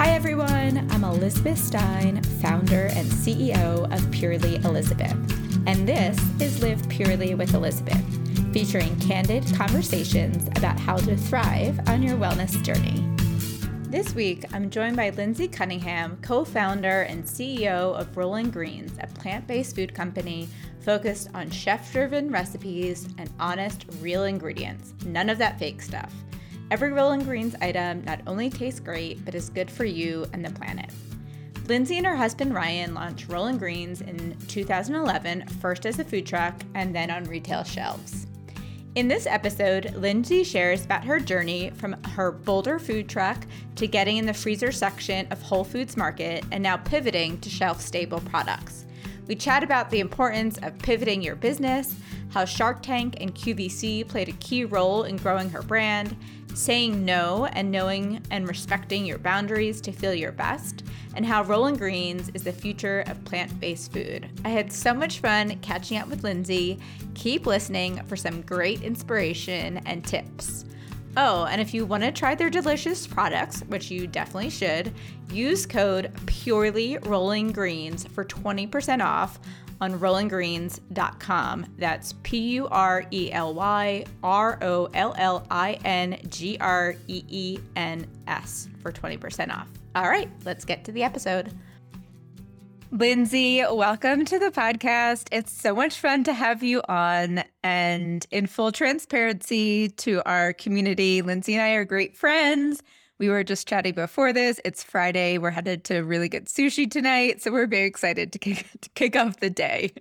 Hi, everyone. I'm Elizabeth Stein, founder and CEO of Purely Elizabeth. And this is Live Purely with Elizabeth, featuring candid conversations about how to thrive on your wellness journey. This week, I'm joined by Lindsay Cunningham, co founder and CEO of Rolling Greens, a plant based food company focused on chef driven recipes and honest, real ingredients. None of that fake stuff. Every Rolling Greens item not only tastes great, but is good for you and the planet. Lindsay and her husband Ryan launched Rolling Greens in 2011, first as a food truck and then on retail shelves. In this episode, Lindsay shares about her journey from her Boulder food truck to getting in the freezer section of Whole Foods Market and now pivoting to shelf stable products. We chat about the importance of pivoting your business, how Shark Tank and QVC played a key role in growing her brand, saying no and knowing and respecting your boundaries to feel your best, and how Rolling Greens is the future of plant based food. I had so much fun catching up with Lindsay. Keep listening for some great inspiration and tips. Oh, and if you want to try their delicious products, which you definitely should, use code Purely Rolling Greens for 20% off on rollinggreens.com. That's P U R E L Y R O L L I N G R E E N S for 20% off. All right, let's get to the episode. Lindsay, welcome to the podcast. It's so much fun to have you on. And in full transparency to our community, Lindsay and I are great friends. We were just chatting before this. It's Friday. We're headed to really good sushi tonight. So we're very excited to kick, to kick off the day.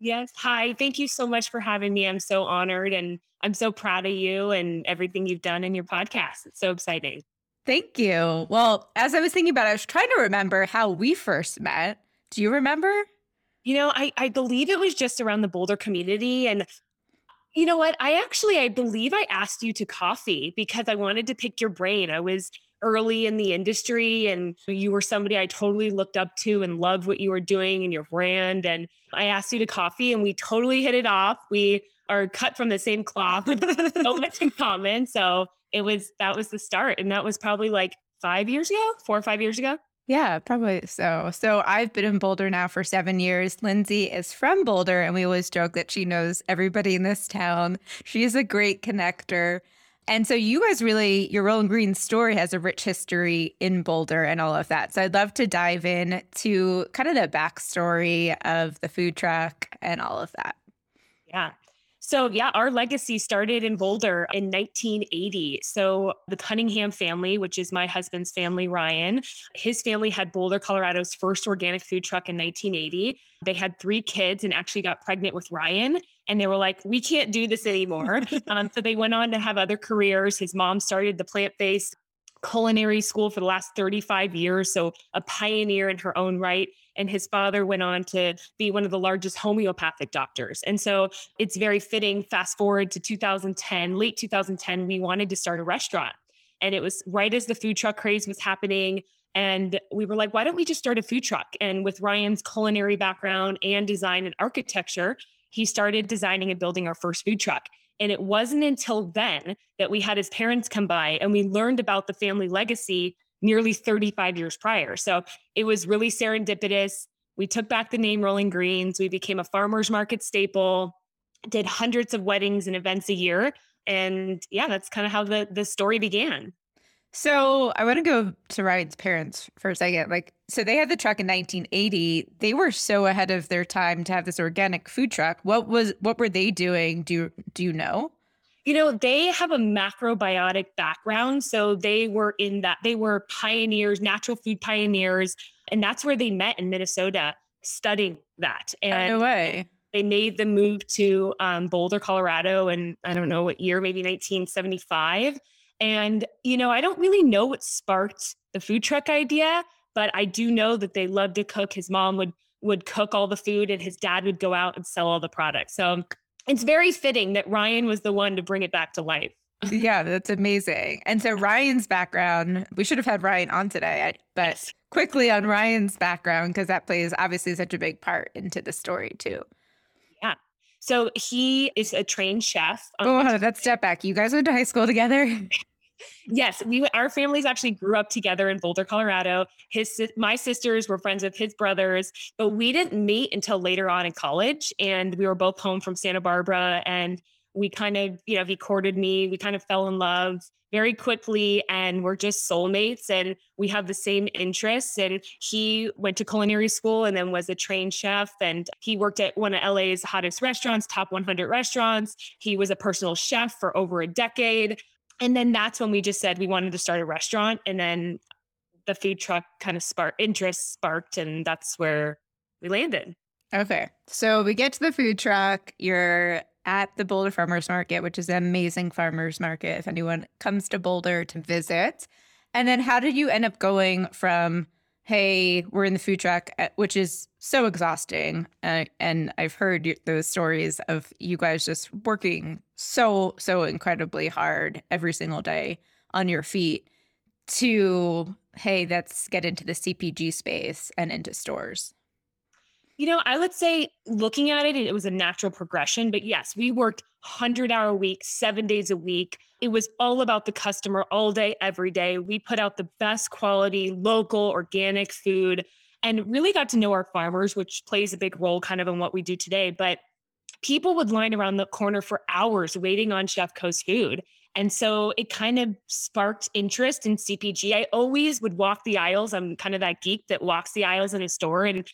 yes. Hi. Thank you so much for having me. I'm so honored and I'm so proud of you and everything you've done in your podcast. It's so exciting. Thank you. Well, as I was thinking about it, I was trying to remember how we first met. Do you remember? You know, I, I believe it was just around the Boulder community. And you know what? I actually, I believe I asked you to coffee because I wanted to pick your brain. I was early in the industry and you were somebody I totally looked up to and loved what you were doing and your brand. And I asked you to coffee and we totally hit it off. We are cut from the same cloth, so much in common. So it was, that was the start. And that was probably like five years ago, four or five years ago. Yeah, probably so. So I've been in Boulder now for seven years. Lindsay is from Boulder, and we always joke that she knows everybody in this town. She's a great connector. And so you guys really, your Rolling Green story has a rich history in Boulder and all of that. So I'd love to dive in to kind of the backstory of the food truck and all of that. Yeah. So, yeah, our legacy started in Boulder in 1980. So, the Cunningham family, which is my husband's family, Ryan, his family had Boulder, Colorado's first organic food truck in 1980. They had three kids and actually got pregnant with Ryan. And they were like, we can't do this anymore. um, so, they went on to have other careers. His mom started the plant based culinary school for the last 35 years. So, a pioneer in her own right and his father went on to be one of the largest homeopathic doctors. And so it's very fitting. Fast forward to 2010, late 2010, we wanted to start a restaurant. And it was right as the food truck craze was happening. And we were like, why don't we just start a food truck? And with Ryan's culinary background and design and architecture, he started designing and building our first food truck. And it wasn't until then that we had his parents come by and we learned about the family legacy nearly 35 years prior. So it was really serendipitous. We took back the name Rolling Greens. We became a farmer's market staple, did hundreds of weddings and events a year. And yeah, that's kind of how the, the story began. So I want to go to Ryan's parents for a second. Like, so they had the truck in 1980. They were so ahead of their time to have this organic food truck. What was what were they doing? Do do you know? You know, they have a macrobiotic background. So they were in that, they were pioneers, natural food pioneers. And that's where they met in Minnesota studying that. And no way. They made the move to um, Boulder, Colorado, and I don't know what year, maybe 1975. And, you know, I don't really know what sparked the food truck idea, but I do know that they loved to cook. His mom would would cook all the food and his dad would go out and sell all the products. So it's very fitting that Ryan was the one to bring it back to life. yeah, that's amazing. And so Ryan's background, we should have had Ryan on today, but yes. quickly on Ryan's background, because that plays obviously such a big part into the story too. Yeah. So he is a trained chef. Uh, oh, that step back. You guys went to high school together? yes, we our families actually grew up together in Boulder, Colorado. His my sisters were friends of his brothers, but we didn't meet until later on in college, and we were both home from Santa Barbara, and we kind of you know he courted me. We kind of fell in love very quickly, and we're just soulmates, and we have the same interests. And he went to culinary school and then was a trained chef, and he worked at one of LA's hottest restaurants, top 100 restaurants. He was a personal chef for over a decade and then that's when we just said we wanted to start a restaurant and then the food truck kind of spark interest sparked and that's where we landed. Okay so we get to the food truck you're at the boulder farmers market which is an amazing farmers market if anyone comes to boulder to visit. And then how did you end up going from hey, we're in the food truck, eh, which is so exhausting. Uh, and I've heard those stories of you guys just working so, so incredibly hard every single day on your feet to, hey, let's get into the CPG space and into stores. You know, I would say looking at it, it was a natural progression. But yes, we worked 100 hour weeks, seven days a week. It was all about the customer all day, every day. We put out the best quality, local, organic food and really got to know our farmers, which plays a big role kind of in what we do today. But people would line around the corner for hours waiting on Chef Co's food. And so it kind of sparked interest in CPG. I always would walk the aisles. I'm kind of that geek that walks the aisles in a store and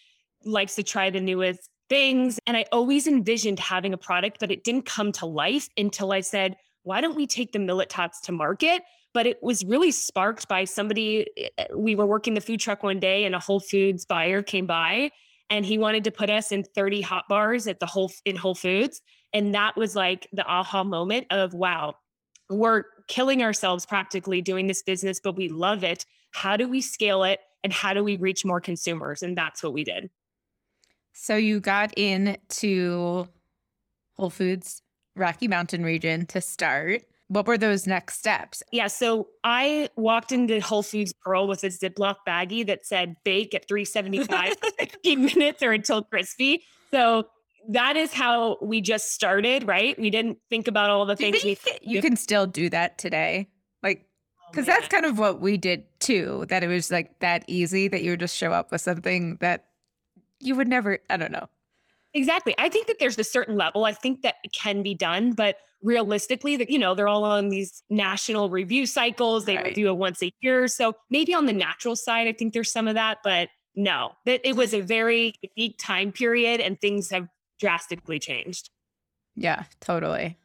likes to try the newest things. And I always envisioned having a product, but it didn't come to life until I said, why don't we take the millet tots to market? But it was really sparked by somebody. Eh, we were working the food truck one day and a Whole Foods buyer came by and he wanted to put us in 30 hot bars at the whole in Whole Foods. And that was like the aha moment of wow, we're killing ourselves practically doing this business, but we love it. How do we scale it? And how do we reach more consumers? And that's what we did. So you got into Whole Foods Rocky Mountain region to start. What were those next steps? Yeah, so I walked into Whole Foods Pearl with a Ziploc baggie that said bake at 375 15 minutes or until crispy. So that is how we just started, right? We didn't think about all the do things we You can still do that today. Like because oh, that's kind of what we did too, that it was like that easy that you would just show up with something that you would never, I don't know. Exactly. I think that there's a certain level. I think that it can be done, but realistically, that you know, they're all on these national review cycles. They right. review it once a year. So maybe on the natural side, I think there's some of that, but no, that it was a very unique time period and things have drastically changed. Yeah, totally.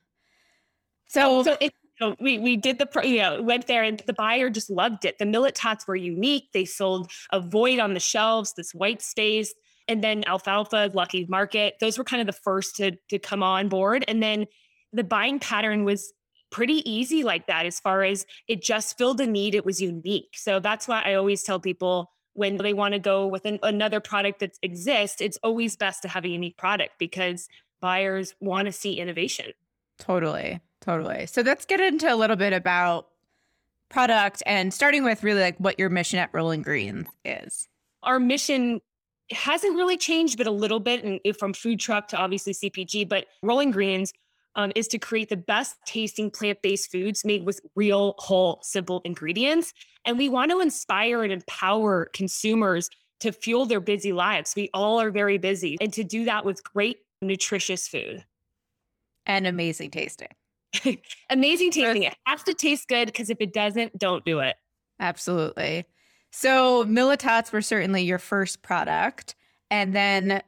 So, oh, so it, so we we did the you know went there and the buyer just loved it. The millet tots were unique. They sold a void on the shelves, this white space and then alfalfa, Lucky Market. Those were kind of the first to to come on board, and then the buying pattern was pretty easy like that as far as it just filled a need. It was unique, so that's why I always tell people when they want to go with an, another product that exists, it's always best to have a unique product because buyers want to see innovation. Totally, totally. So let's get into a little bit about product and starting with really like what your mission at Rolling Greens is. Our mission it hasn't really changed, but a little bit, and from food truck to obviously CPG. But Rolling Greens um, is to create the best tasting plant based foods made with real, whole, simple ingredients. And we want to inspire and empower consumers to fuel their busy lives. We all are very busy, and to do that with great, nutritious food and amazing tasting. amazing tasting. It has to taste good because if it doesn't, don't do it. Absolutely. So millet tots were certainly your first product. And then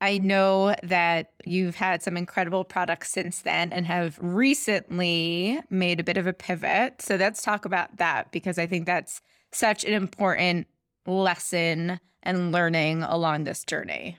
I know that you've had some incredible products since then and have recently made a bit of a pivot. So let's talk about that because I think that's such an important lesson and learning along this journey.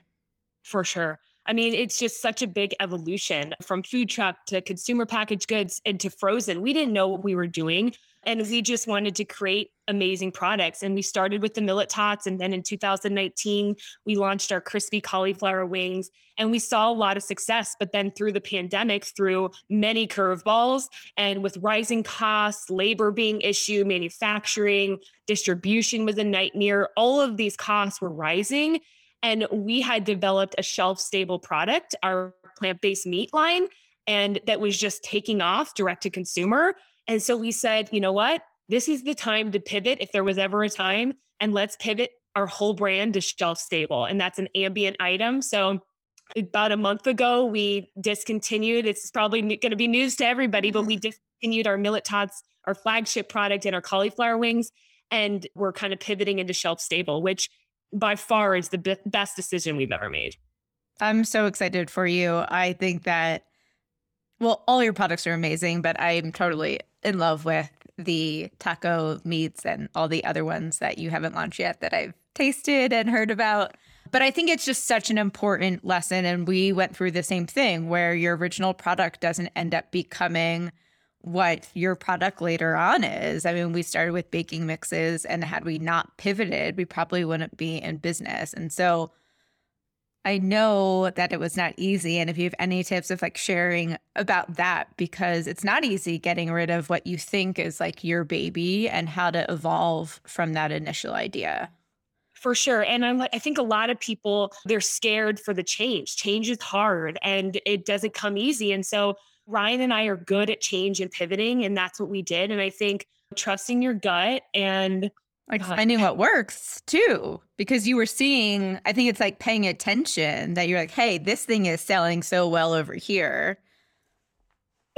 For sure. I mean, it's just such a big evolution from food truck to consumer packaged goods and to frozen. We didn't know what we were doing. And we just wanted to create amazing products. And we started with the millet tots. And then in 2019, we launched our crispy cauliflower wings and we saw a lot of success. But then through the pandemic, through many curveballs and with rising costs, labor being issue, manufacturing, distribution was a nightmare. All of these costs were rising. And we had developed a shelf stable product, our plant based meat line, and that was just taking off direct to consumer. And so we said, you know what? This is the time to pivot if there was ever a time. And let's pivot our whole brand to shelf stable. And that's an ambient item. So about a month ago, we discontinued. It's probably going to be news to everybody, but we discontinued our Millet Tots, our flagship product, and our cauliflower wings. And we're kind of pivoting into shelf stable, which by far is the be- best decision we've ever made. I'm so excited for you. I think that, well, all your products are amazing, but I'm totally in love with the taco meats and all the other ones that you haven't launched yet that I've tasted and heard about. But I think it's just such an important lesson. And we went through the same thing where your original product doesn't end up becoming what your product later on is. I mean, we started with baking mixes, and had we not pivoted, we probably wouldn't be in business. And so I know that it was not easy. And if you have any tips of like sharing about that, because it's not easy getting rid of what you think is like your baby and how to evolve from that initial idea. For sure. And I'm like, I think a lot of people, they're scared for the change. Change is hard and it doesn't come easy. And so Ryan and I are good at change and pivoting, and that's what we did. And I think trusting your gut and like uh, finding what works too, because you were seeing, I think it's like paying attention that you're like, hey, this thing is selling so well over here.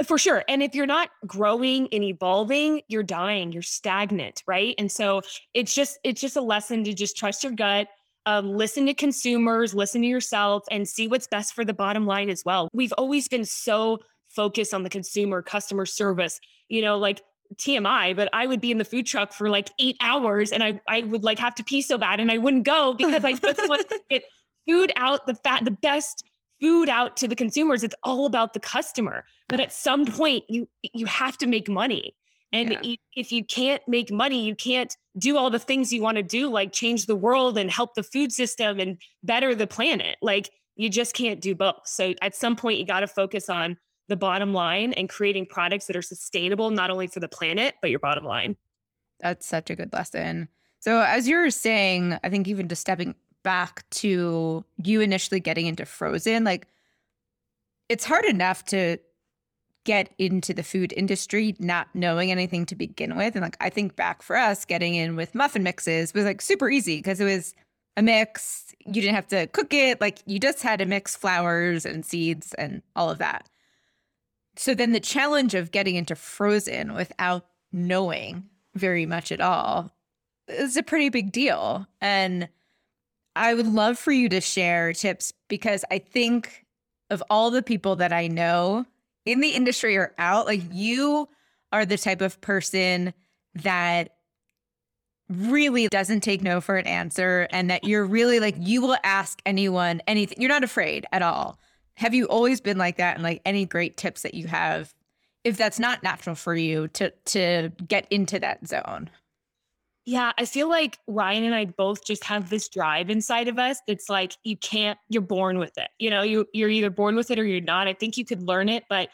For sure. And if you're not growing and evolving, you're dying, you're stagnant, right? And so it's just it's just a lesson to just trust your gut, um, listen to consumers, listen to yourself, and see what's best for the bottom line as well. We've always been so focused on the consumer, customer service, you know, like TMI, but I would be in the food truck for like eight hours and I, I would like have to pee so bad and I wouldn't go because I just want to get food out the fat, the best food out to the consumers. It's all about the customer. But at some point you you have to make money. And yeah. if you can't make money, you can't do all the things you want to do, like change the world and help the food system and better the planet. Like you just can't do both. So at some point, you got to focus on the bottom line and creating products that are sustainable, not only for the planet, but your bottom line. That's such a good lesson. So, as you were saying, I think even just stepping back to you initially getting into frozen, like it's hard enough to get into the food industry not knowing anything to begin with. And like I think back for us, getting in with muffin mixes was like super easy because it was a mix. You didn't have to cook it. Like you just had to mix flours and seeds and all of that. So then the challenge of getting into frozen without knowing very much at all is a pretty big deal. And I would love for you to share tips because I think of all the people that I know in the industry or out, like you are the type of person that really doesn't take no for an answer and that you're really like you will ask anyone anything. You're not afraid at all. Have you always been like that and like any great tips that you have if that's not natural for you to to get into that zone? Yeah, I feel like Ryan and I both just have this drive inside of us. It's like you can't, you're born with it. You know, you you're either born with it or you're not. I think you could learn it, but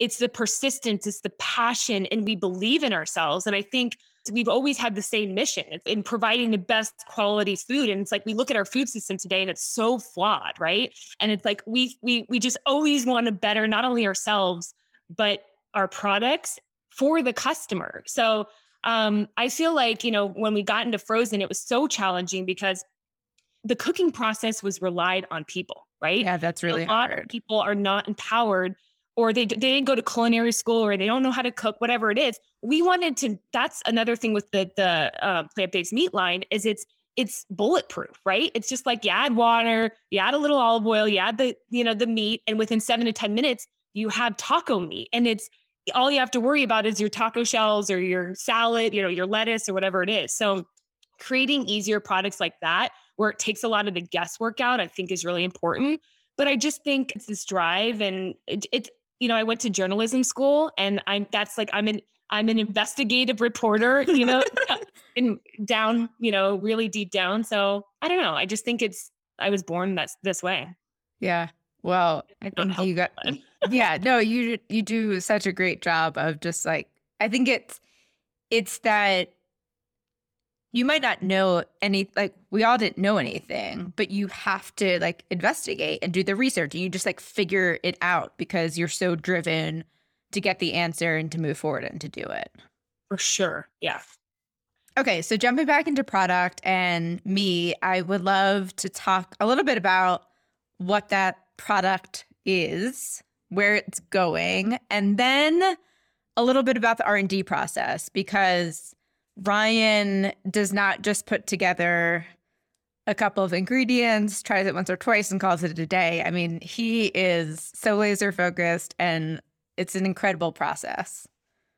it's the persistence, it's the passion, and we believe in ourselves. And I think we've always had the same mission in providing the best quality food. And it's like we look at our food system today and it's so flawed, right? And it's like we we we just always want to better not only ourselves, but our products for the customer. So um, I feel like, you know, when we got into frozen, it was so challenging because the cooking process was relied on people, right? Yeah, that's really a lot hard. Of people are not empowered or they, they didn't go to culinary school or they don't know how to cook, whatever it is. We wanted to, that's another thing with the, the uh, plant-based meat line is it's, it's bulletproof, right? It's just like you add water, you add a little olive oil, you add the, you know, the meat, and within seven to 10 minutes, you have taco meat. And it's all you have to worry about is your taco shells or your salad, you know, your lettuce or whatever it is. So creating easier products like that, where it takes a lot of the guesswork out, I think is really important. But I just think it's this drive and it, it's, you know, I went to journalism school and I'm, that's like, I'm an, I'm an investigative reporter, you know, in down, you know, really deep down. So I don't know. I just think it's, I was born that's this way. Yeah. Well, I think you got, yeah, no, you you do such a great job of just like I think it's it's that you might not know any like we all didn't know anything, but you have to like investigate and do the research and you just like figure it out because you're so driven to get the answer and to move forward and to do it. For sure. Yeah. Okay, so jumping back into product and me, I would love to talk a little bit about what that product is, where it's going, and then a little bit about the R&D process because Ryan does not just put together a couple of ingredients, tries it once or twice and calls it a day. I mean, he is so laser focused and it's an incredible process.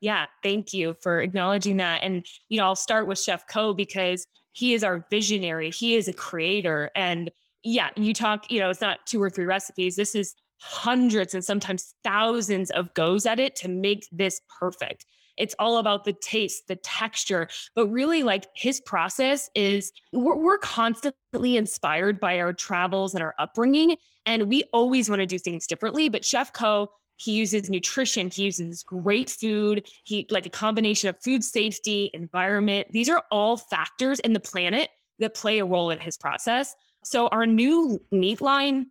Yeah, thank you for acknowledging that. And, you know, I'll start with Chef Ko because he is our visionary, he is a creator. And yeah, you talk, you know, it's not two or three recipes. This is hundreds and sometimes thousands of goes at it to make this perfect. It's all about the taste, the texture, but really like his process is we're, we're constantly inspired by our travels and our upbringing. And we always want to do things differently. But Chef Co he uses nutrition he uses great food he like a combination of food safety environment these are all factors in the planet that play a role in his process so our new meat line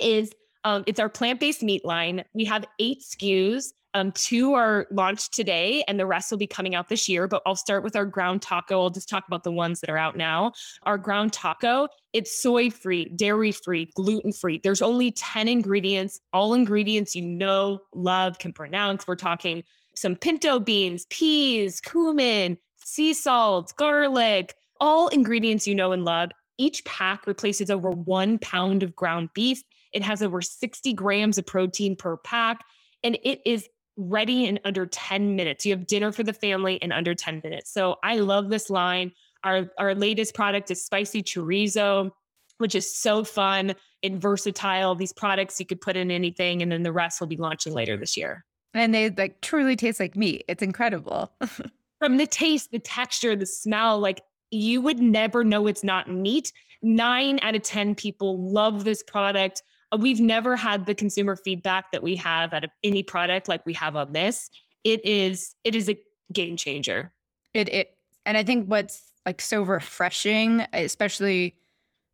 is um, it's our plant-based meat line we have eight skus um, two are launched today, and the rest will be coming out this year. But I'll start with our ground taco. I'll just talk about the ones that are out now. Our ground taco, it's soy free, dairy free, gluten free. There's only 10 ingredients, all ingredients you know, love, can pronounce. We're talking some pinto beans, peas, cumin, sea salt, garlic, all ingredients you know and love. Each pack replaces over one pound of ground beef. It has over 60 grams of protein per pack, and it is ready in under 10 minutes. You have dinner for the family in under 10 minutes. So I love this line. Our our latest product is spicy chorizo, which is so fun and versatile. These products you could put in anything, and then the rest will be launching later this year. And they like truly taste like meat. It's incredible. From the taste, the texture, the smell, like you would never know it's not meat. Nine out of 10 people love this product. Uh, we've never had the consumer feedback that we have out of any product like we have on this. It is it is a game changer. It it and I think what's like so refreshing, especially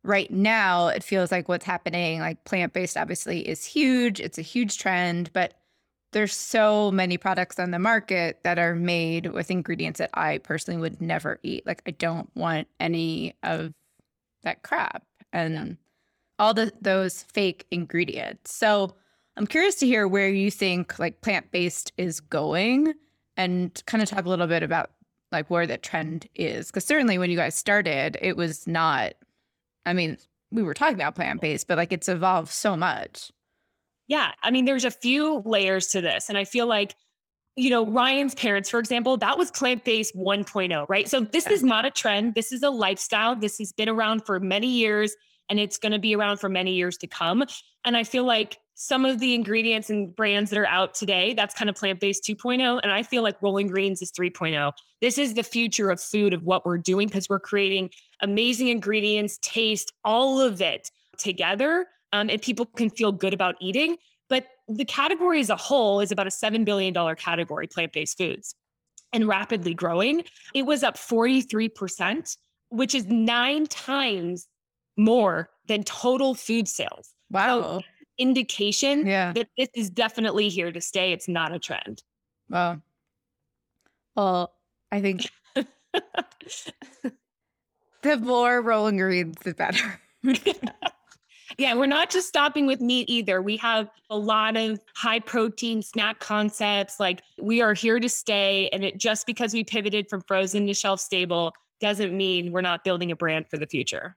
right now, it feels like what's happening, like plant-based obviously is huge. It's a huge trend, but there's so many products on the market that are made with ingredients that I personally would never eat. Like I don't want any of that crap. And yeah all the those fake ingredients. So I'm curious to hear where you think like plant-based is going and kind of talk a little bit about like where the trend is. Because certainly when you guys started, it was not, I mean, we were talking about plant-based, but like it's evolved so much. Yeah. I mean, there's a few layers to this. And I feel like you know, Ryan's parents, for example, that was plant based 1.0, right? So this is not a trend. This is a lifestyle. This has been around for many years and it's going to be around for many years to come. And I feel like some of the ingredients and brands that are out today, that's kind of plant based 2.0. And I feel like Rolling Greens is 3.0. This is the future of food, of what we're doing, because we're creating amazing ingredients, taste, all of it together. Um, and people can feel good about eating. But the category as a whole is about a $7 billion category, plant based foods, and rapidly growing. It was up 43%, which is nine times more than total food sales. Wow. So indication yeah. that this is definitely here to stay. It's not a trend. Wow. Well, I think the more rolling greens, the better. yeah, we're not just stopping with meat either. We have a lot of high protein snack concepts. Like we are here to stay. And it just because we pivoted from frozen to shelf stable doesn't mean we're not building a brand for the future.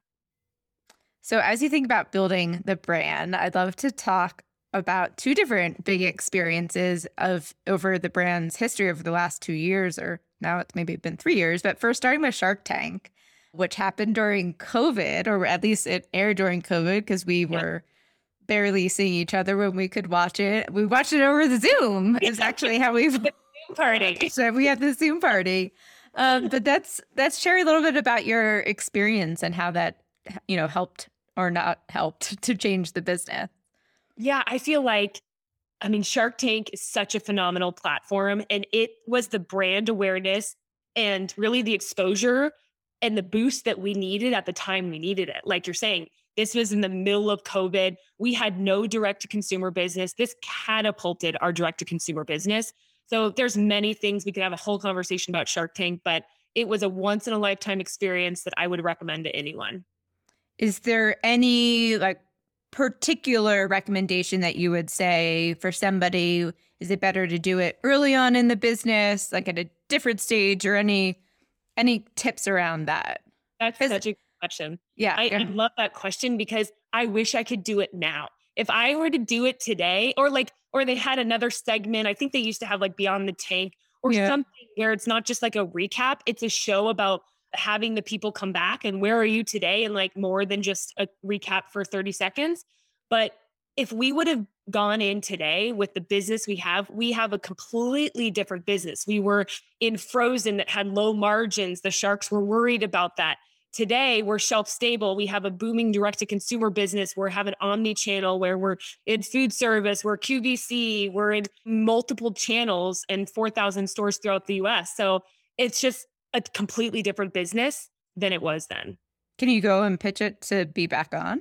So, as you think about building the brand, I'd love to talk about two different big experiences of over the brand's history over the last two years, or now it's maybe been three years. But first, starting with Shark Tank, which happened during COVID, or at least it aired during COVID because we yeah. were barely seeing each other when we could watch it. We watched it over the Zoom. Is actually how we Zoom party. So we had the Zoom party. Um, but that's that's share a little bit about your experience and how that you know helped or not helped to change the business? Yeah, I feel like, I mean, Shark Tank is such a phenomenal platform, and it was the brand awareness and really the exposure and the boost that we needed at the time we needed it. Like you're saying, This was in the middle of COVID. We had no direct to consumer business. This catapulted our direct to consumer business. So there's many things we could have a whole conversation about Shark Tank, but it was a once in a lifetime experience that I would recommend to anyone. Is there any like particular recommendation that you would say for somebody? Is it better to do it early on in the business, like at a different stage, or any any tips around that? That's such a question. Yeah, I, yeah. I love that question because I wish I could do it now. If I were to do it today, or like, or they had another segment, I think they used to have like Beyond the Tank or Yeah. something where it's not just like a recap, it's a show about having the people come back and where are you today and like more than just a recap for 30 seconds. But if we would have gone in today with the business we have, we have a completely different business. We were in Frozen that had low margins. The sharks were worried about that. Today, we're shelf stable. We have a booming direct to consumer business. We have an omni channel where we're in food service, we're QVC, we're in multiple channels and 4,000 stores throughout the US. So it's just a completely different business than it was then. Can you go and pitch it to be back on?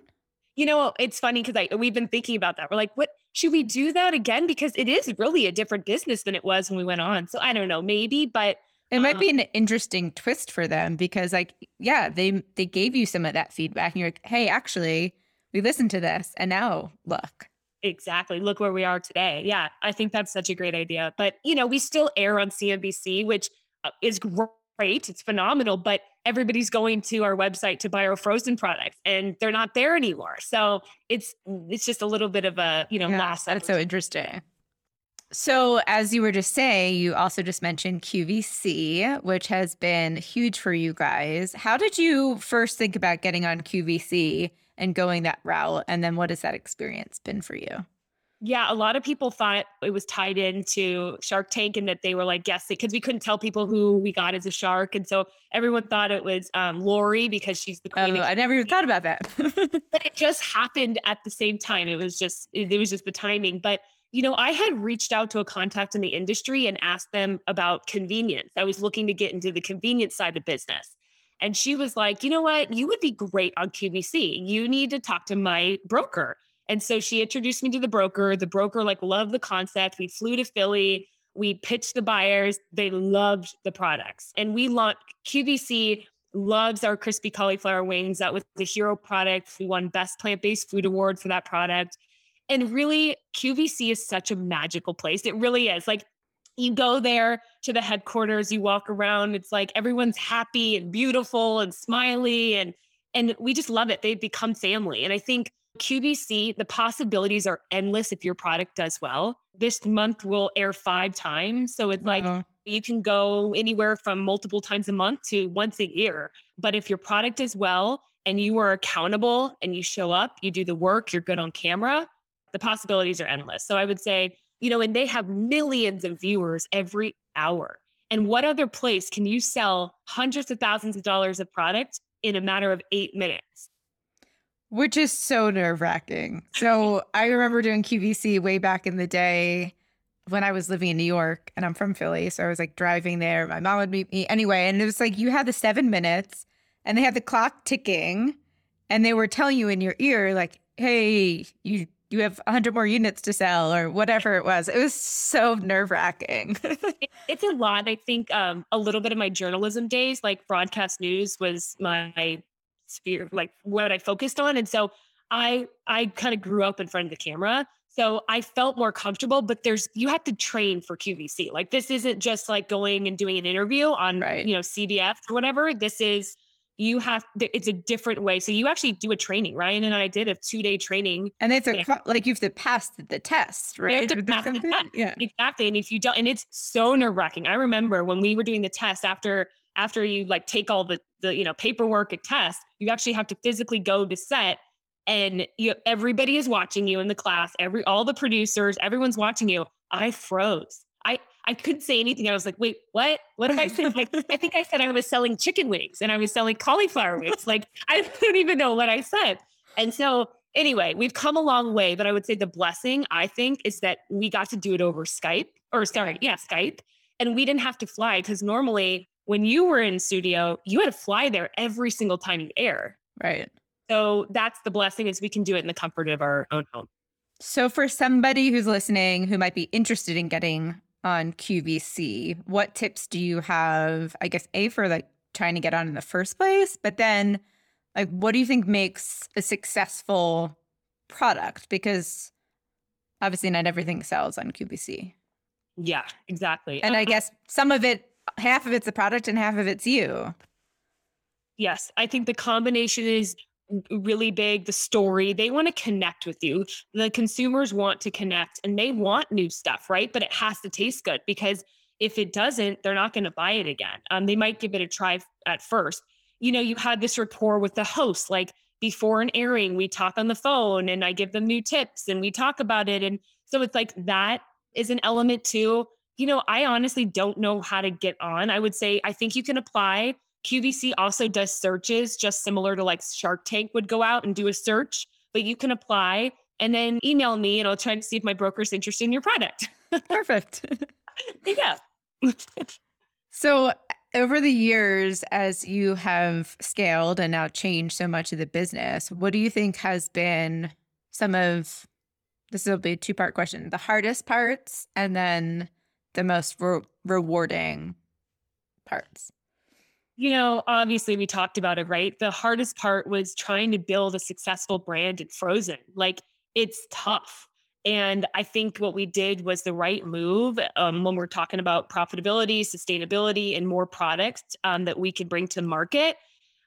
You know, it's funny because I we've been thinking about that. We're like, what should we do that again? Because it is really a different business than it was when we went on. So I don't know, maybe, but It might be an interesting twist for them because, like, yeah, they they gave you some of that feedback, and you're like, hey, actually, we listened to this, and now look. Exactly. Look where we are today. Yeah, I think that's such a great idea. But, you know, we still air on CNBC, which uh, is great. It's phenomenal, but everybody's going to our website to buy our frozen products and they're not there anymore. So it's it's just a little bit of a, you know, Yeah, that's so interesting. So, as you were just saying, you also just mentioned QVC, which has been huge for you guys. How did you first think about getting on QVC and going that route? And then what has that experience been for you? Yeah, a lot of people thought it was tied into Shark Tank and that they were like guessing because we couldn't tell people who we got as a shark. And so everyone thought it was um, Lori because she's the Oh, queen. of I never even thought about that. but it just happened at the same time. It was just it, it was just the timing. But you know, I had reached out to a contact in the industry and asked them about convenience. I was looking to get into the convenience side of business. And she was like, you know what? You would be great on QVC. You need to talk to my broker. And so she introduced me to the broker. The broker like loved the concept. We flew to Philly. We pitched the buyers. They loved the products. And we launched QVC loves our crispy cauliflower wings. That was the hero product. We won best plant-based food award for that product. And really, QVC is such a magical place. It really is. Like you go there to the headquarters, you walk around, it's like everyone's happy and beautiful and smiley and and we just love it. They've become family. And I think QVC, the possibilities are endless if your product does well. This month will air five times. So it's like Wow. you can go anywhere from multiple times a month to once a year. But if your product is well and you are accountable and you show up, you do the work, you're good on camera, the possibilities are endless. So I would say, you know, and they have millions of viewers every hour. And what other place can you sell hundreds of thousands of dollars of product in a matter of eight minutes? Which is so nerve wracking. So I remember doing QVC way back in the day when I was living in New York and I'm from Philly. So I was like driving there. My mom would meet me anyway. And it was like you had the seven minutes and they had the clock ticking and they were telling you in your ear, like, hey, you you have 100 more units to sell or whatever it was. It was so nerve wracking. It- it's a lot. I think um, a little bit of my journalism days, like broadcast news, was my sphere, like what I focused on, and so I I kind of grew up in front of the camera, so I felt more comfortable. But there's you have to train for QVC. Like this isn't just like going and doing an interview on Right. you know CBS or whatever. This is you have it's a different way. So you actually do a training. Ryan and I did a two day training and it's a, like you have to pass the, test, You have right? to the pass the test. Yeah. Exactly. And if you don't, and it's so nerve wracking. I remember when we were doing the test after after you like take all the the you know paperwork and test, you actually have to physically go to set, and you everybody is watching you in the class. Every all the producers, everyone's watching you. I froze. I I couldn't say anything. I was like, wait, what? What did I say? Like, I think I said I was selling chicken wings and I was selling cauliflower wings. Like I don't even know what I said. And so anyway, we've come a long way, but I would say the blessing, I think, is that we got to do it over Skype or sorry, yeah, Skype. And we didn't have to fly because normally when you were in studio, you had to fly there every single time you air. Right. So that's the blessing is we can do it in the comfort of our own home. So for somebody who's listening who might be interested in getting on QVC, what tips do you have? I guess A for like trying to get on in the first place, but then like what do you think makes a successful product? Because obviously not everything sells on QVC. Yeah, exactly. And I um, guess some of it, half of it's the product and half of it's you. Yes, I think the combination is really big. The story, they want to connect with you. The consumers want to connect and they want new stuff, right? But it has to taste good because if it doesn't, they're not going to buy it again. Um, they might give it a try at first. You know, you had this rapport with the host, like before an airing, we talk on the phone and I give them new tips and we talk about it. And so it's like that is an element too. You know, I honestly don't know how to get on. I would say I think you can apply. QVC also does searches, just similar to like Shark Tank would go out and do a search, but you can apply and then email me and I'll try to see if my broker's interested in your product. Perfect. yeah. so, over the years, as you have scaled and now changed so much of the business, what do you think has been some of this will be a two part question the hardest parts and then the most re- rewarding parts. You know obviously we talked about it right? The hardest part was trying to build a successful brand in frozen. Like it's tough. And i think what we did was the right move um, when we're talking about profitability sustainability and more products um, that we could bring to market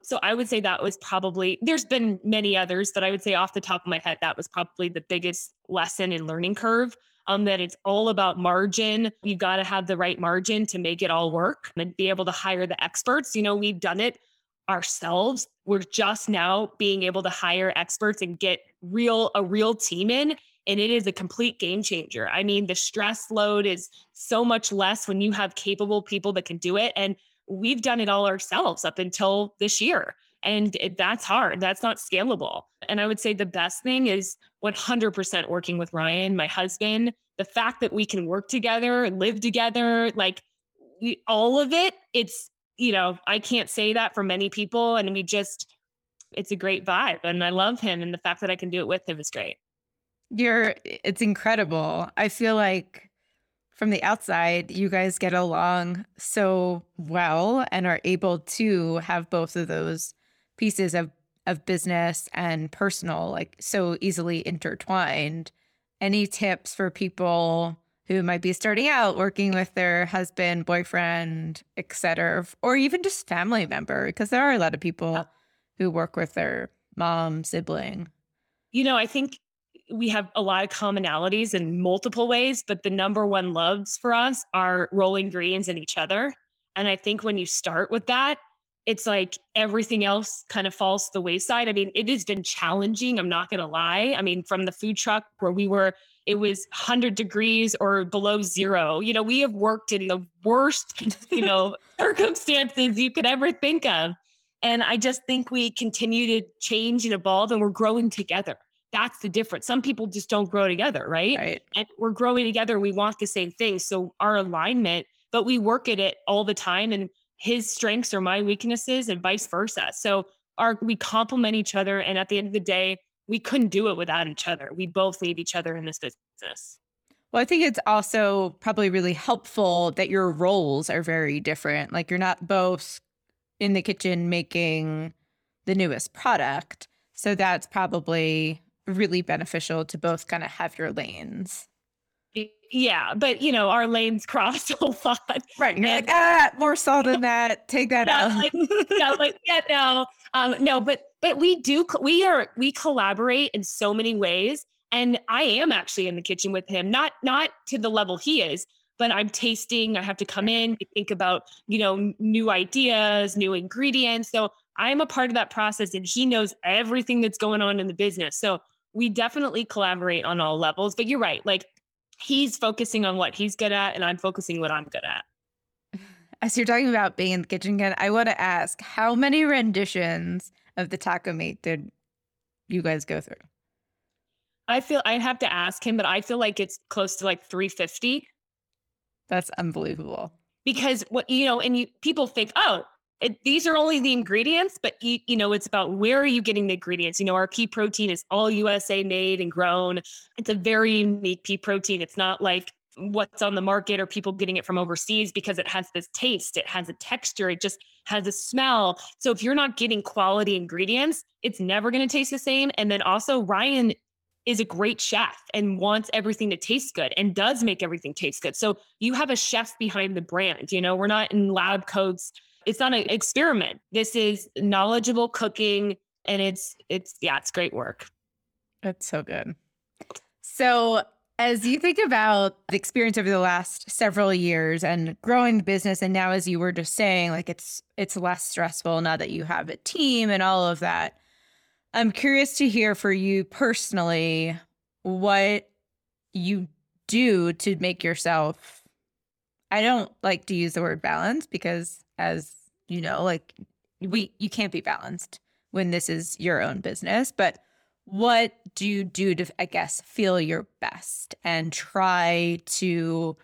so I would say that was probably, there's been many others, but I would say off the top of my head, that was probably the biggest lesson in learning curve. Um, that it's all about margin. You got to have the right margin to make it all work and be able to hire the experts. You know, we've done it ourselves. We're just now being able to hire experts and get real a real team in and it is a complete game changer. I mean, the stress load is so much less when you have capable people that can do it and we've done it all ourselves up until this year. And it, that's hard. That's not scalable. And I would say the best thing is 100% working with Ryan, my husband. The fact that we can work together, live together, like we, all of it, it's, you know, I can't say that for many people. And we just, it's a great vibe. And I love him. And the fact that I can do it with him is great. You're, it's incredible. I feel like from the outside, you guys get along so well and are able to have both of those pieces of of business and personal like so easily intertwined. Any tips for people who might be starting out working with their husband, boyfriend, etc., or even just family member because there are a lot of people uh who work with their mom, sibling. You know, I think we have a lot of commonalities in multiple ways, but the number one loves for us are rolling greens and each other. And I think when you start with that, it's like everything else kind of falls to the wayside. I mean, it has been challenging. I'm not going to lie. I mean, from the food truck where we were, it was 100 degrees or below zero. You know, we have worked in the worst, you know, circumstances you could ever think of. And I just think we continue to change and evolve and we're growing together that's the difference. Some people just don't grow together, right? Right. And we're growing together. We want the same thing. So our alignment, but we work at it all the time. And his strengths are my weaknesses and vice versa. So our we complement each other. And at the end of the day, we couldn't do it without each other. We both need each other in this business. Well, I think it's also probably really helpful that your roles are very different. Like you're not both in the kitchen making the newest product. So that's probably really beneficial to both kind of have your lanes. Yeah, but you know, our lanes cross a lot. Right. You're like, ah, more salt than that. Take that out. Like, yeah, like, yeah, no. Um, no, but but we do we are we collaborate in so many ways. And I am actually in the kitchen with him, not not to the level he is, but I'm tasting. I have to come in, think about, you know, new ideas, new ingredients. So I'm a part of that process and he knows everything that's going on in the business. So we definitely collaborate on all levels. But you're right. Like he's focusing on what he's good at, and I'm focusing what I'm good at. As you're talking about being in the kitchen again, I want to ask how many renditions of the taco meat did you guys go through? I feel I'd have to ask him, but I feel like it's close to like 350. That's unbelievable. Because what you know, and you people think, oh, it, these are only the ingredients, but you, you know, it's about where are you getting the ingredients? You know, our pea protein is all USA made and grown. It's a very unique pea protein. It's not like what's on the market or people getting it from overseas because it has this taste, it has a texture, it just has a smell. So if you're not getting quality ingredients, it's never going to taste the same. And then also, Ryan is a great chef and wants everything to taste good and does make everything taste good. So you have a chef behind the brand. You know, we're not in lab coats. It's not an experiment. This is knowledgeable cooking and it's it's yeah, it's great work. That's so good. So as you think about the experience over the last several years and growing the business and now as you were just saying like it's it's less stressful now that you have a team and all of that I'm curious to hear for you personally what you do to make yourself. I don't like to use the word balance because, as you know, like we you can't be balanced when this is your own business. But what do you do to, I guess, feel your best and try to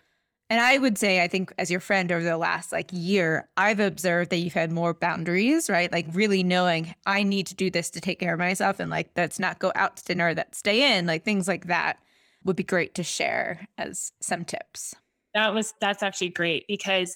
and I would say, I think as your friend over the last like year, I've observed that you've had more boundaries, right? Like really knowing I need to do this to take care of myself and like that's not go out to dinner, that stay in, like things like that would be great to share as some tips. That was that's actually great because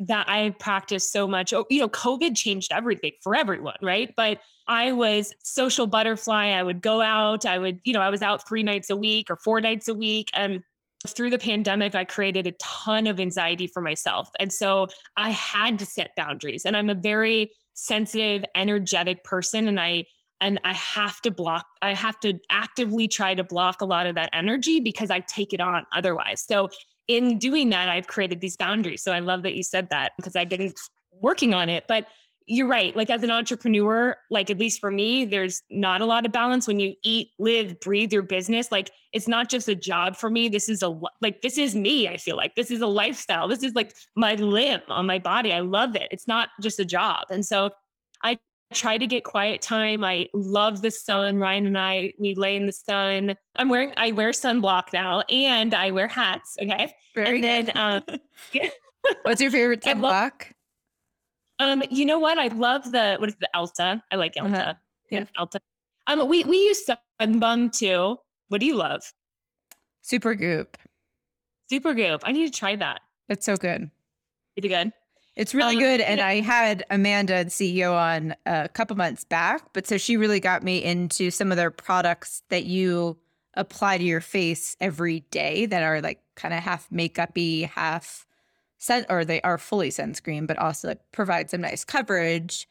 that I practiced so much. Oh, you know, COVID changed everything for everyone, right? But I was social butterfly. I would go out. I would, you know, I was out three nights a week or four nights a week. And through the pandemic, I created a ton of anxiety for myself. And so I had to set boundaries. And I'm a very sensitive, energetic person. And I and I have to block, I have to actively try to block a lot of that energy because I take it on otherwise. So in doing that, I've created these boundaries. So I love that you said that because I've been working on it. But you're right. Like as an entrepreneur, like at least for me, there's not a lot of balance when you eat, live, breathe your business. Like it's not just a job for me. This is a like this is me. I feel like this is a lifestyle. This is like my limb on my body. I love it. It's not just a job. And so I try to get quiet time. I love the sun. Ryan and I we lay in the sun. I'm wearing I wear sunblock now and I wear hats. Okay. Very and then um yeah. What's your favorite sunblock? Um, you know what? I love the what is the Elta? I like Elta. Uh-huh. Yeah, Elta. Um, we we use Sun Bum too. What do you love? Supergoop. Super Goop. I need to try that. It's so good. Pretty good. It's really um, good. And I had Amanda, the CEO, on a couple months back. But so she really got me into some of their products that you apply to your face every day that are like kind of half makeupy, half sun or they are fully sunscreen, but also like provide some nice coverage.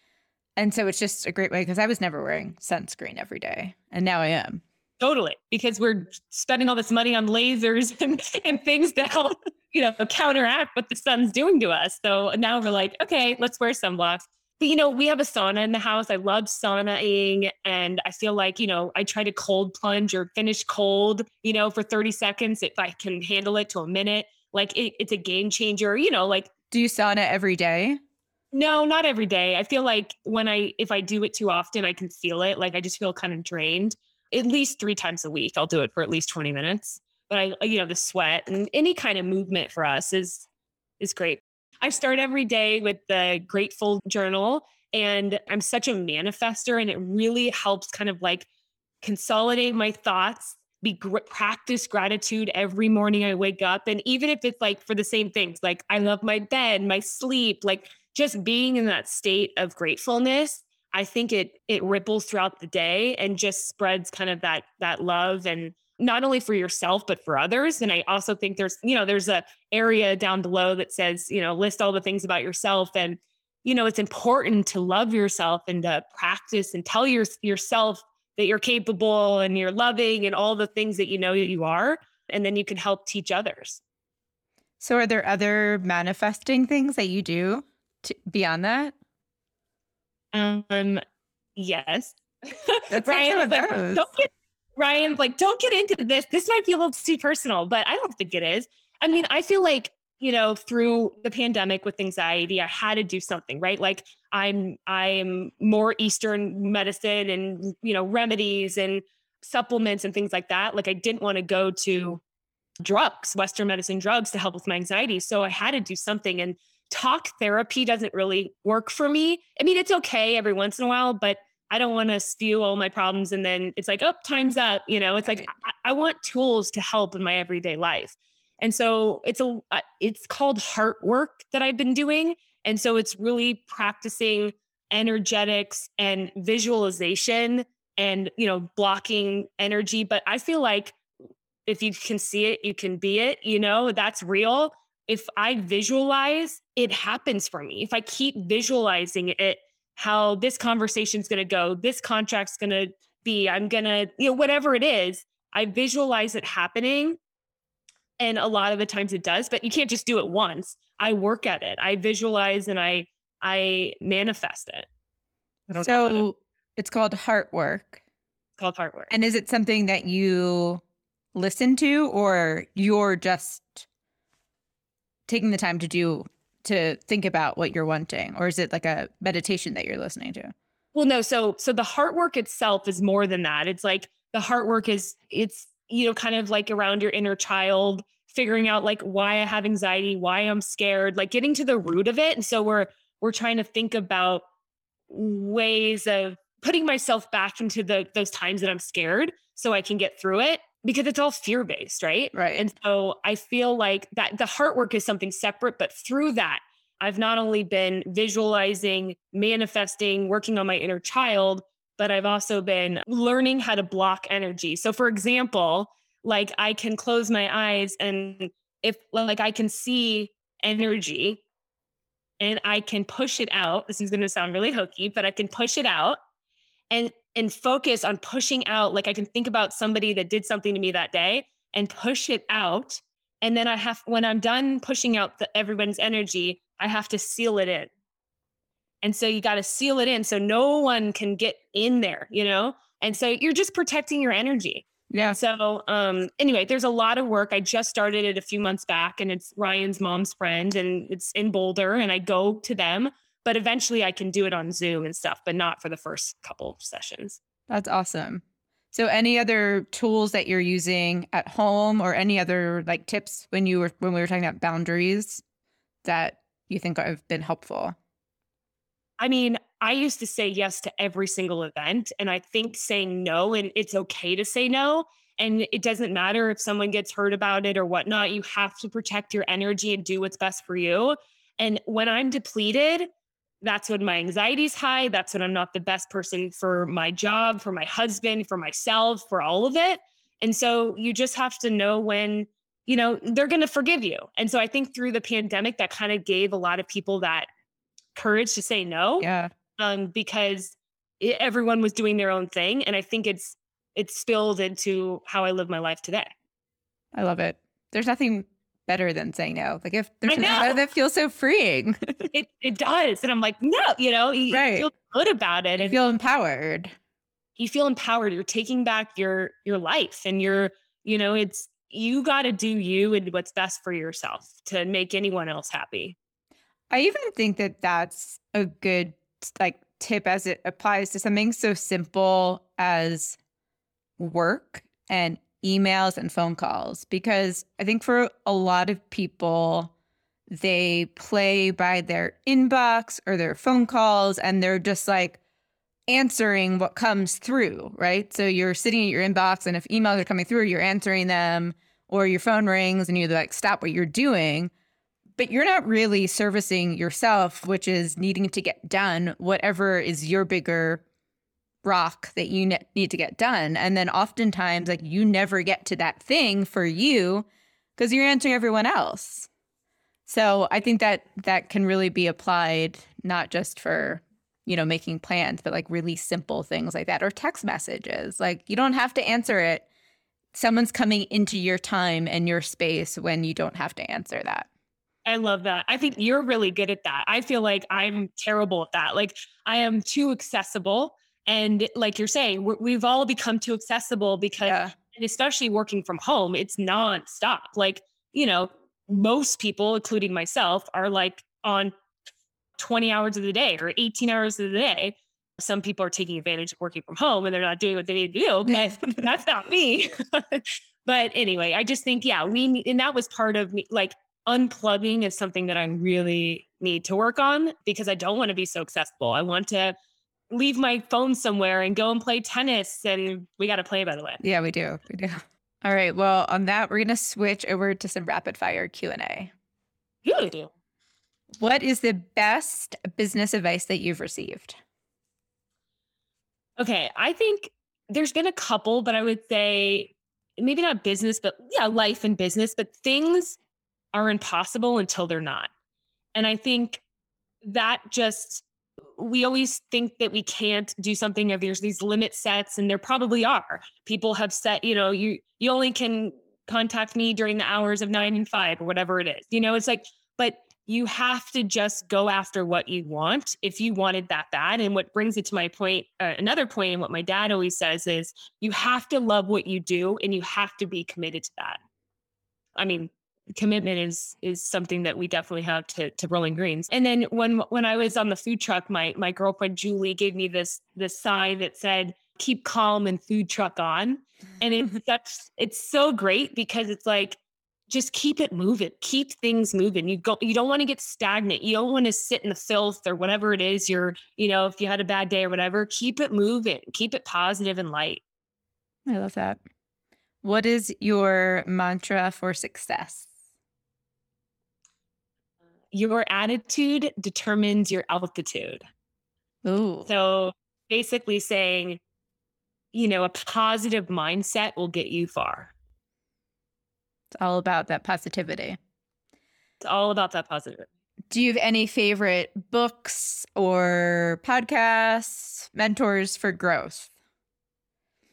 And so it's just a great way because I was never wearing sunscreen every day. And now I am. Totally. Because we're spending all this money on lasers and, and things to help, you know, counteract what the sun's doing to us. So now we're like, okay, let's wear sunblocks. But you know, we have a sauna in the house. I love saunaing. And I feel like, you know, I try to cold plunge or finish cold, you know, for 30 seconds if I can handle it to a minute like it, it's a game changer you know like do you sauna every day no not every day i feel like when i if i do it too often i can feel it like i just feel kind of drained at least three times a week i'll do it for at least 20 minutes but i you know the sweat and any kind of movement for us is is great i start every day with the grateful journal and i'm such a manifester and it really helps kind of like consolidate my thoughts be gr- practice gratitude every morning I wake up. And even if it's like for the same things, like I love my bed, my sleep, like just being in that state of gratefulness, I think it it ripples throughout the day and just spreads kind of that that love and not only for yourself but for others and i also think there's you know there's a area down below that says you know list all the things about yourself and you know it's important to love yourself and to practice and tell your, yourself that you're capable and you're loving and all the things that you know that you are. And then you can help teach others. So, are there other manifesting things that you do to, beyond that? Um, yes. Ryan like, don't get, Ryan's like, don't get into this. This might be a little too personal, but I don't think it is. I mean, I feel like you know through the pandemic with anxiety i had to do something right like i'm i'm more eastern medicine and you know remedies and supplements and things like that like i didn't want to go to drugs western medicine drugs to help with my anxiety so i had to do something and talk therapy doesn't really work for me. I mean, it's okay every once in a while, but I don't want to spew all my problems and then it's like, oh, time's up. You know, it's like I, I want tools to help in my everyday life. And so it's a it's called heart work that I've been doing. And so it's really practicing energetics and visualization and you know blocking energy but i feel like if you can see it you can be it you know that's real if i visualize it happens for me if i keep visualizing it how this conversation's going to go this contract's going to be i'm going to you know whatever it is i visualize it happening. And a lot of the times it does but you can't just do it once. I work at it. I visualize and i i manifest it. So it's called heart work. It's called heart work. And is it something that you listen to or you're just taking the time to do to think about what you're wanting or is it like a meditation that you're listening to? Well, no. So so the heart work itself is more than that. It's like the heart work is it's you know kind of like around your inner child figuring out like why I have anxiety, why I'm scared, like getting to the root of it. And so we're we're trying to think about ways of putting myself back into the those times that I'm scared so I can get through it because it's all fear based, right? Right. And so I feel like that the heart work is something separate, but through that, I've not only been visualizing, manifesting, working on my inner child, but I've also been learning how to block energy. So for example, like I can close my eyes and if like I can see energy and I can push it out. This is going to sound really hokey, but I can push it out and and focus on pushing out like i can think about somebody that did something to me that day and push it out. And then i have when i'm done pushing out the, everyone's energy i have to seal it in. And so you got to seal it in so no one can get in there you know? And so you're just protecting your energy. Yeah. So um anyway there's a lot of work. I just started it a few months back and it's ryan's mom's friend and it's in boulder and i go to them but eventually I can do it on Zoom and stuff, but not for the first couple sessions. That's awesome. So any other tools that you're using at home or any other like tips when you were when we were talking about boundaries that you think have been helpful? I mean, I used to say yes to every single event and I think saying no and it's okay to say no and it doesn't matter if someone gets hurt about it or whatnot. You have to protect your energy and do what's best for you. And when I'm depleted, that's when my anxiety's high. That's when I'm not the best person for my job, for my husband, for myself, for all of it. And so you just have to know when, you know, they're going to forgive you. And so I think through the pandemic, that kind of gave a lot of people that courage to say no. Yeah. Um, because it, everyone was doing their own thing. And I think it's, it's spilled into how I live my life today. I love it. There's nothing better than saying no. Like if there's no, that feels so freeing. it it does. And I'm like, no, you know, you right. feel good about it. and you feel empowered. You feel empowered. You're taking back your your life and you're, you know, it's you gotta do you and what's best for yourself to make anyone else happy. I even think that that's a good like tip as it applies to something so simple as work and emails and phone calls because I think for a lot of people, they play by their inbox or their phone calls and they're just like answering what comes through, right? So you're sitting at your inbox and if emails are coming through, you're answering them or your phone rings and you're like stop what you're doing. But you're not really servicing yourself, which is needing to get done whatever is your bigger rock that you ne- need to get done. And then oftentimes, like, you never get to that thing for you because you're answering everyone else. So I think that that can really be applied not just for, you know, making plans, but like really simple things like that or text messages. Like, you don't have to answer it. Someone's coming into your time and your space when you don't have to answer that. I love that. I think you're really good at that. I feel like I'm terrible at that. Like I am too accessible and like you're saying, we've all become too accessible because, yeah. and especially working from home, it's nonstop. Like, you know, most people, including myself, are like on 20 hours of the day or 18 hours of the day. Some people are taking advantage of working from home and they're not doing what they need to do. But that's not me. but anyway, I just think, yeah, we, and that was part of me, like unplugging is something that I'm really need to work on because I don't want to be so accessible. I want to leave my phone somewhere and go and play tennis. And we got to play, by the way. Yeah, we do. We do. All right. Well, on that, we're going to switch over to some rapid fire Q and A. Yeah, we do. What is the best business advice that you've received? Okay, I think there's been a couple, but I would say maybe not business, but yeah, life and business, but things are impossible until they're not. And I think that just we always think that we can't do something if there's these limit sets and there probably are. People have set you know you you only can contact me during the hours of nine and five or whatever it is you know it's like but you have to just go after what you want if you wanted that bad and what brings it to my point uh, another point and what my dad always says is you have to love what you do and you have to be committed to that. I mean commitment is is something that we definitely have to to rolling greens. And then when when i was on the food truck my my girlfriend julie gave me this this sign that said keep calm and food truck on. And it's such it's so great because it's like just keep it moving keep things moving. You go you don't want to get stagnant you don't want to sit in the filth or whatever it is you're you know if you had a bad day or whatever keep it moving keep it positive and light. I love that. What is your mantra for success your attitude determines your altitude. Ooh. So basically saying, you know, a positive mindset will get you far. It's all about that positivity. It's all about that positive. Do you have any favorite books or podcasts, mentors for growth?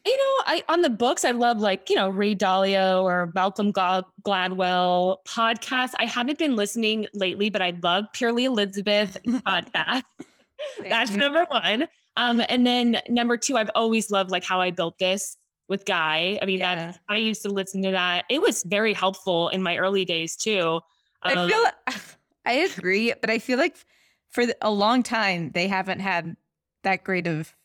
You know, I on the books, I love like, you know, Ray Dalio or Malcolm Gladwell podcast. I haven't been listening lately, but I love Purely Elizabeth podcast. That's number one. Um, and then number two, I've always loved like how I built this with Guy. I mean, yeah. I used to listen to that. It was very helpful in my early days too. Um, I feel I agree, but I feel like for a long time they haven't had that great of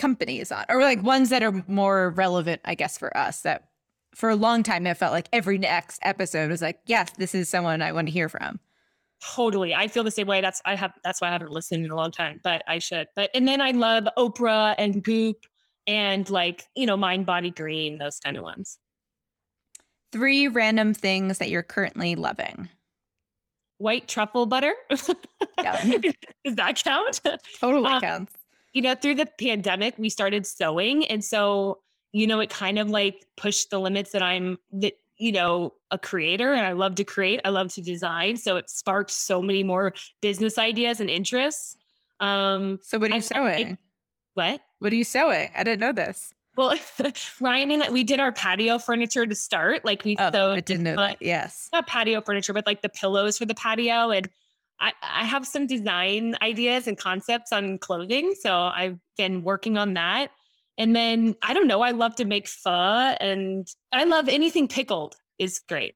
companies on, or like ones that are more relevant, I guess, for us. That for a long time, it felt like every next episode was like, yes, this is someone I want to hear from. Totally. I feel the same way. That's I have that's why I haven't listened in a long time, but I should. But and then I love Oprah and Goop and like, you know, Mind Body Green, those kind of ones. Three random things that you're currently loving. White truffle butter. Yeah. Does that count? Totally um, counts you know, through the pandemic, we started sewing. And so, you know, it kind of like pushed the limits that I'm that, you know, a creator and I love to create. I love to design. So it sparked so many more business ideas and interests. Um, so what are you I, sewing? I, what? What are you sewing? I didn't know this. Well, Ryan and I, we did our patio furniture to start. Like we oh, sewed. I didn't know that. Yes. Not patio furniture, but like the pillows for the patio. And I, I have some design ideas and concepts on clothing. So I've been working on that. And then I don't know, I love to make pho and I love anything pickled is great.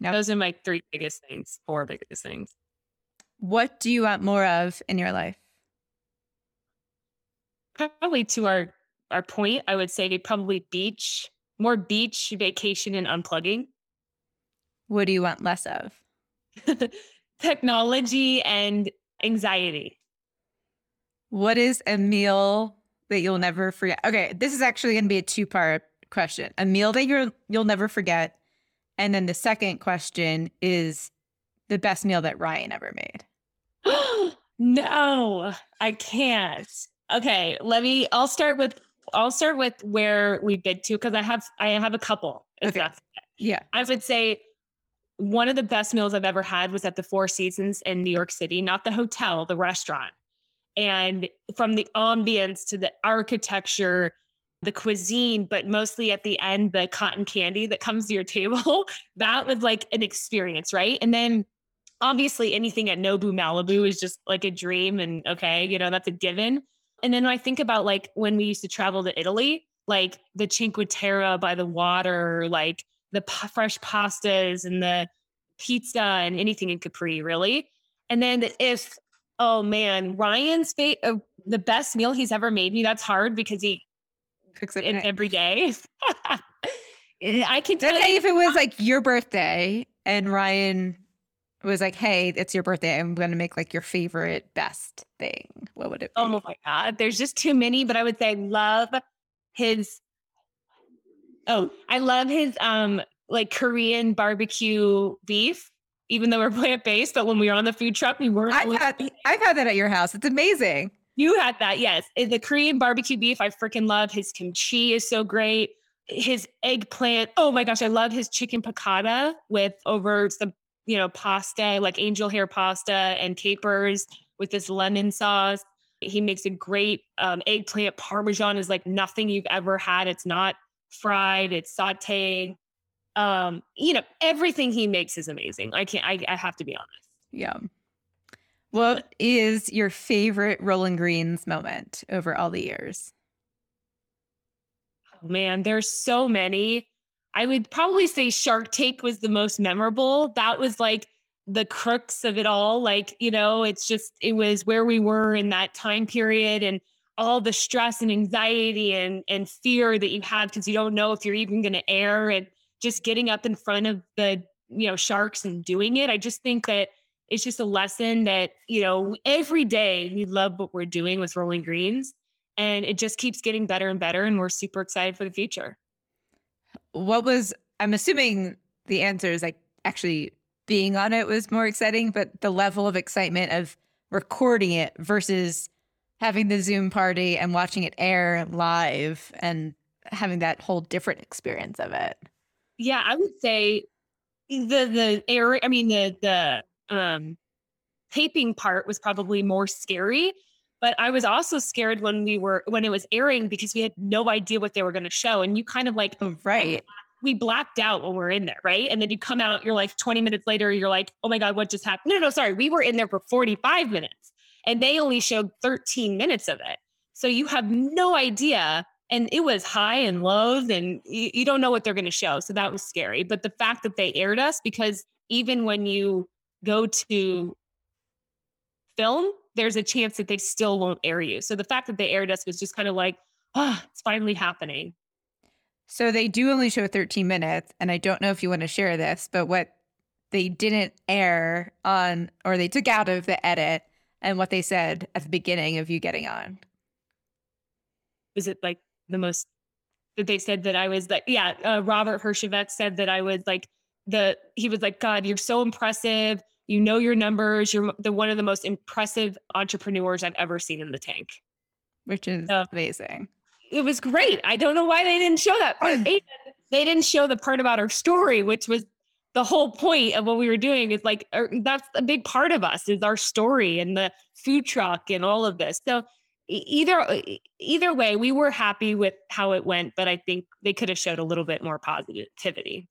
Yep. Those are my three biggest things, four biggest things. What do you want more of in your life? Probably to our our point, I would say probably beach, more beach, vacation, and unplugging. What do you want less of? technology and anxiety. What is a meal that you'll never forget? Okay, this is actually going to be a two-part question. A meal that you're you'll never forget, and then the second question is the best meal that Ryan ever made. no, I can't. Okay, let me. I'll start with. I'll start with where we've been to because I have I have a couple. Okay. Yeah, I would say one of the best meals I've ever had was at the Four Seasons in New York City, not the hotel, the restaurant. And from the ambience to the architecture, the cuisine, but mostly at the end, the cotton candy that comes to your table, that was like an experience, right? And then obviously anything at Nobu Malibu is just like a dream. And okay, you know, that's a given. And then I think about like when we used to travel to Italy, like the Cinque Terre by the water, like the p- fresh pastas and the pizza and anything in Capri, really. And then if, oh man, Ryan's uh, the best meal he's ever made me, that's hard because he cooks it every day. I can tell you if it was like your birthday and Ryan was like, hey, it's your birthday. I'm going to make like your favorite best thing. What would it be? Oh my God. There's just too many, but I would say love his. Oh, I love his um like Korean barbecue beef, even though we're plant based. But when we were on the food truck, we weren't. I've had, I've had that at your house. It's amazing. You had that, yes. The Korean barbecue beef, I freaking love. His kimchi is so great. His eggplant. Oh my gosh, I love his chicken piccata with over some, you know, pasta, like angel hair pasta and capers with this lemon sauce. He makes a great um, eggplant parmesan is like nothing you've ever had. It's not fried, it's sauteed. Um, you know, everything he makes is amazing. I can't I, I have to be honest. Yeah. What is your favorite Rolling Greens moment over all the years? Oh, man, there's so many. I would probably say Shark Tank was the most memorable. That was like the crux of it all. Like, you know, it's just, it was where we were in that time period and all the stress and anxiety and, and fear that you have because you don't know if you're even going to air and just getting up in front of the, you know, sharks and doing it. I just think that it's just a lesson that, you know, every day we love what we're doing with Rolling Greens and it just keeps getting better and better. And we're super excited for the future. What was, I'm assuming the answer is like actually being on it was more exciting, but the level of excitement of recording it versus having the Zoom party and watching it air live and having that whole different experience of it. Yeah, I would say the the air I mean the the um, taping part was probably more scary. But I was also scared when we were when it was airing because we had no idea what they were going to show, and you kind of like oh, right. We blacked out when we are in there, right? And then you come out, you're like 20 minutes later, you're like, oh my God, what just happened? No, no, sorry. We were in there for 45 minutes and they only showed 13 minutes of it. So you have no idea. And it was high and lows, and you, you don't know what they're going to show. So that was scary. But the fact that they aired us, because even when you go to film, there's a chance that they still won't air you. So the fact that they aired us was just kind of like, oh, it's finally happening. So they do only show 13 minutes. And I don't know if you want to share this, but what they didn't air on, or they took out of the edit and what they said at the beginning of you getting on. Was it like the most that they said that I was like, yeah, uh, Robert Herjavec said that I was like the, he was like, God, you're so impressive you know your numbers. You're the one of the most impressive entrepreneurs I've ever seen in the tank, which is uh, amazing. It was great. I don't know why they didn't show that part. they, they didn't show the part about our story, which was the whole point of what we were doing. Is like er, that's a big part of us is our story and the food truck and all of this. So either either way, we were happy with how it went, but I think they could have showed a little bit more positivity.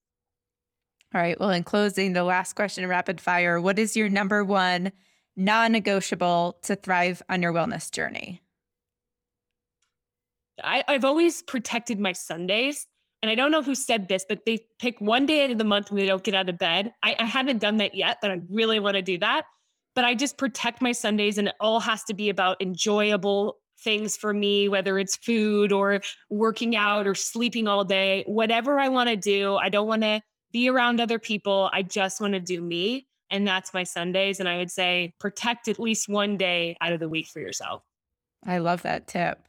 All right. Well, in closing, the last question rapid fire What is your number one non negotiable to thrive on your wellness journey? I, I've always protected my Sundays. And I don't know who said this, but they pick one day out of the month when they don't get out of bed. I, I haven't done that yet, but I really want to do that. But I just protect my Sundays, and it all has to be about enjoyable things for me, whether it's food or working out or sleeping all day, whatever I want to do. I don't want to be around other people. I just want to do me. And that's my Sundays. And I would say protect at least one day out of the week for yourself. I love that tip.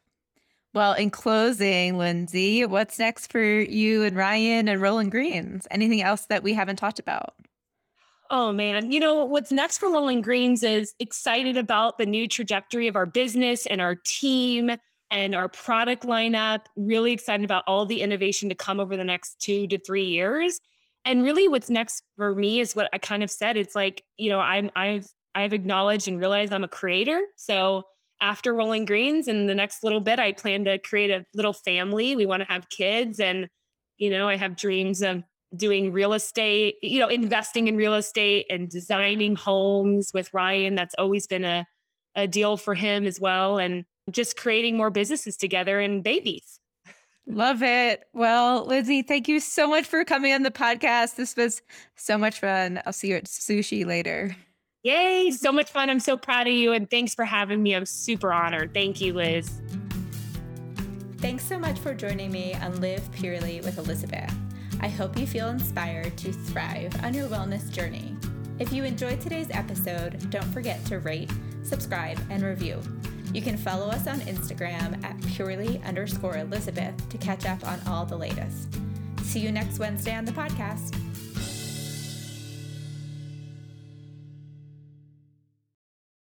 Well, in closing, Lindsay, what's next for you and Ryan and Rolling Greens? Anything else that we haven't talked about? Oh man, you know what's next for Rolling Greens is excited about the new trajectory of our business and our team and our product lineup. Really excited about all the innovation to come over the next two to three years and really what's next for me is what I kind of said. It's like, you know, I'm I've I've acknowledged and realized I'm a creator. So after Rolling Greens in the next little bit, I plan to create a little family. We want to have kids and you know, I have dreams of doing real estate, you know, investing in real estate and designing homes with Ryan. That's always been a, a deal for him as well. And just creating more businesses together and babies. Love it. Well, Lizzie, thank you so much for coming on the podcast. This was so much fun. I'll see you at sushi later. Yay, so much fun. I'm so proud of you. And thanks for having me. I'm super honored. Thank you, Liz. Thanks so much for joining me on Live Purely with Elizabeth. I hope you feel inspired to thrive on your wellness journey. If you enjoyed today's episode, don't forget to rate, subscribe, and review. You can follow us on Instagram at purely underscore Elizabeth to catch up on all the latest. See you next Wednesday on the podcast.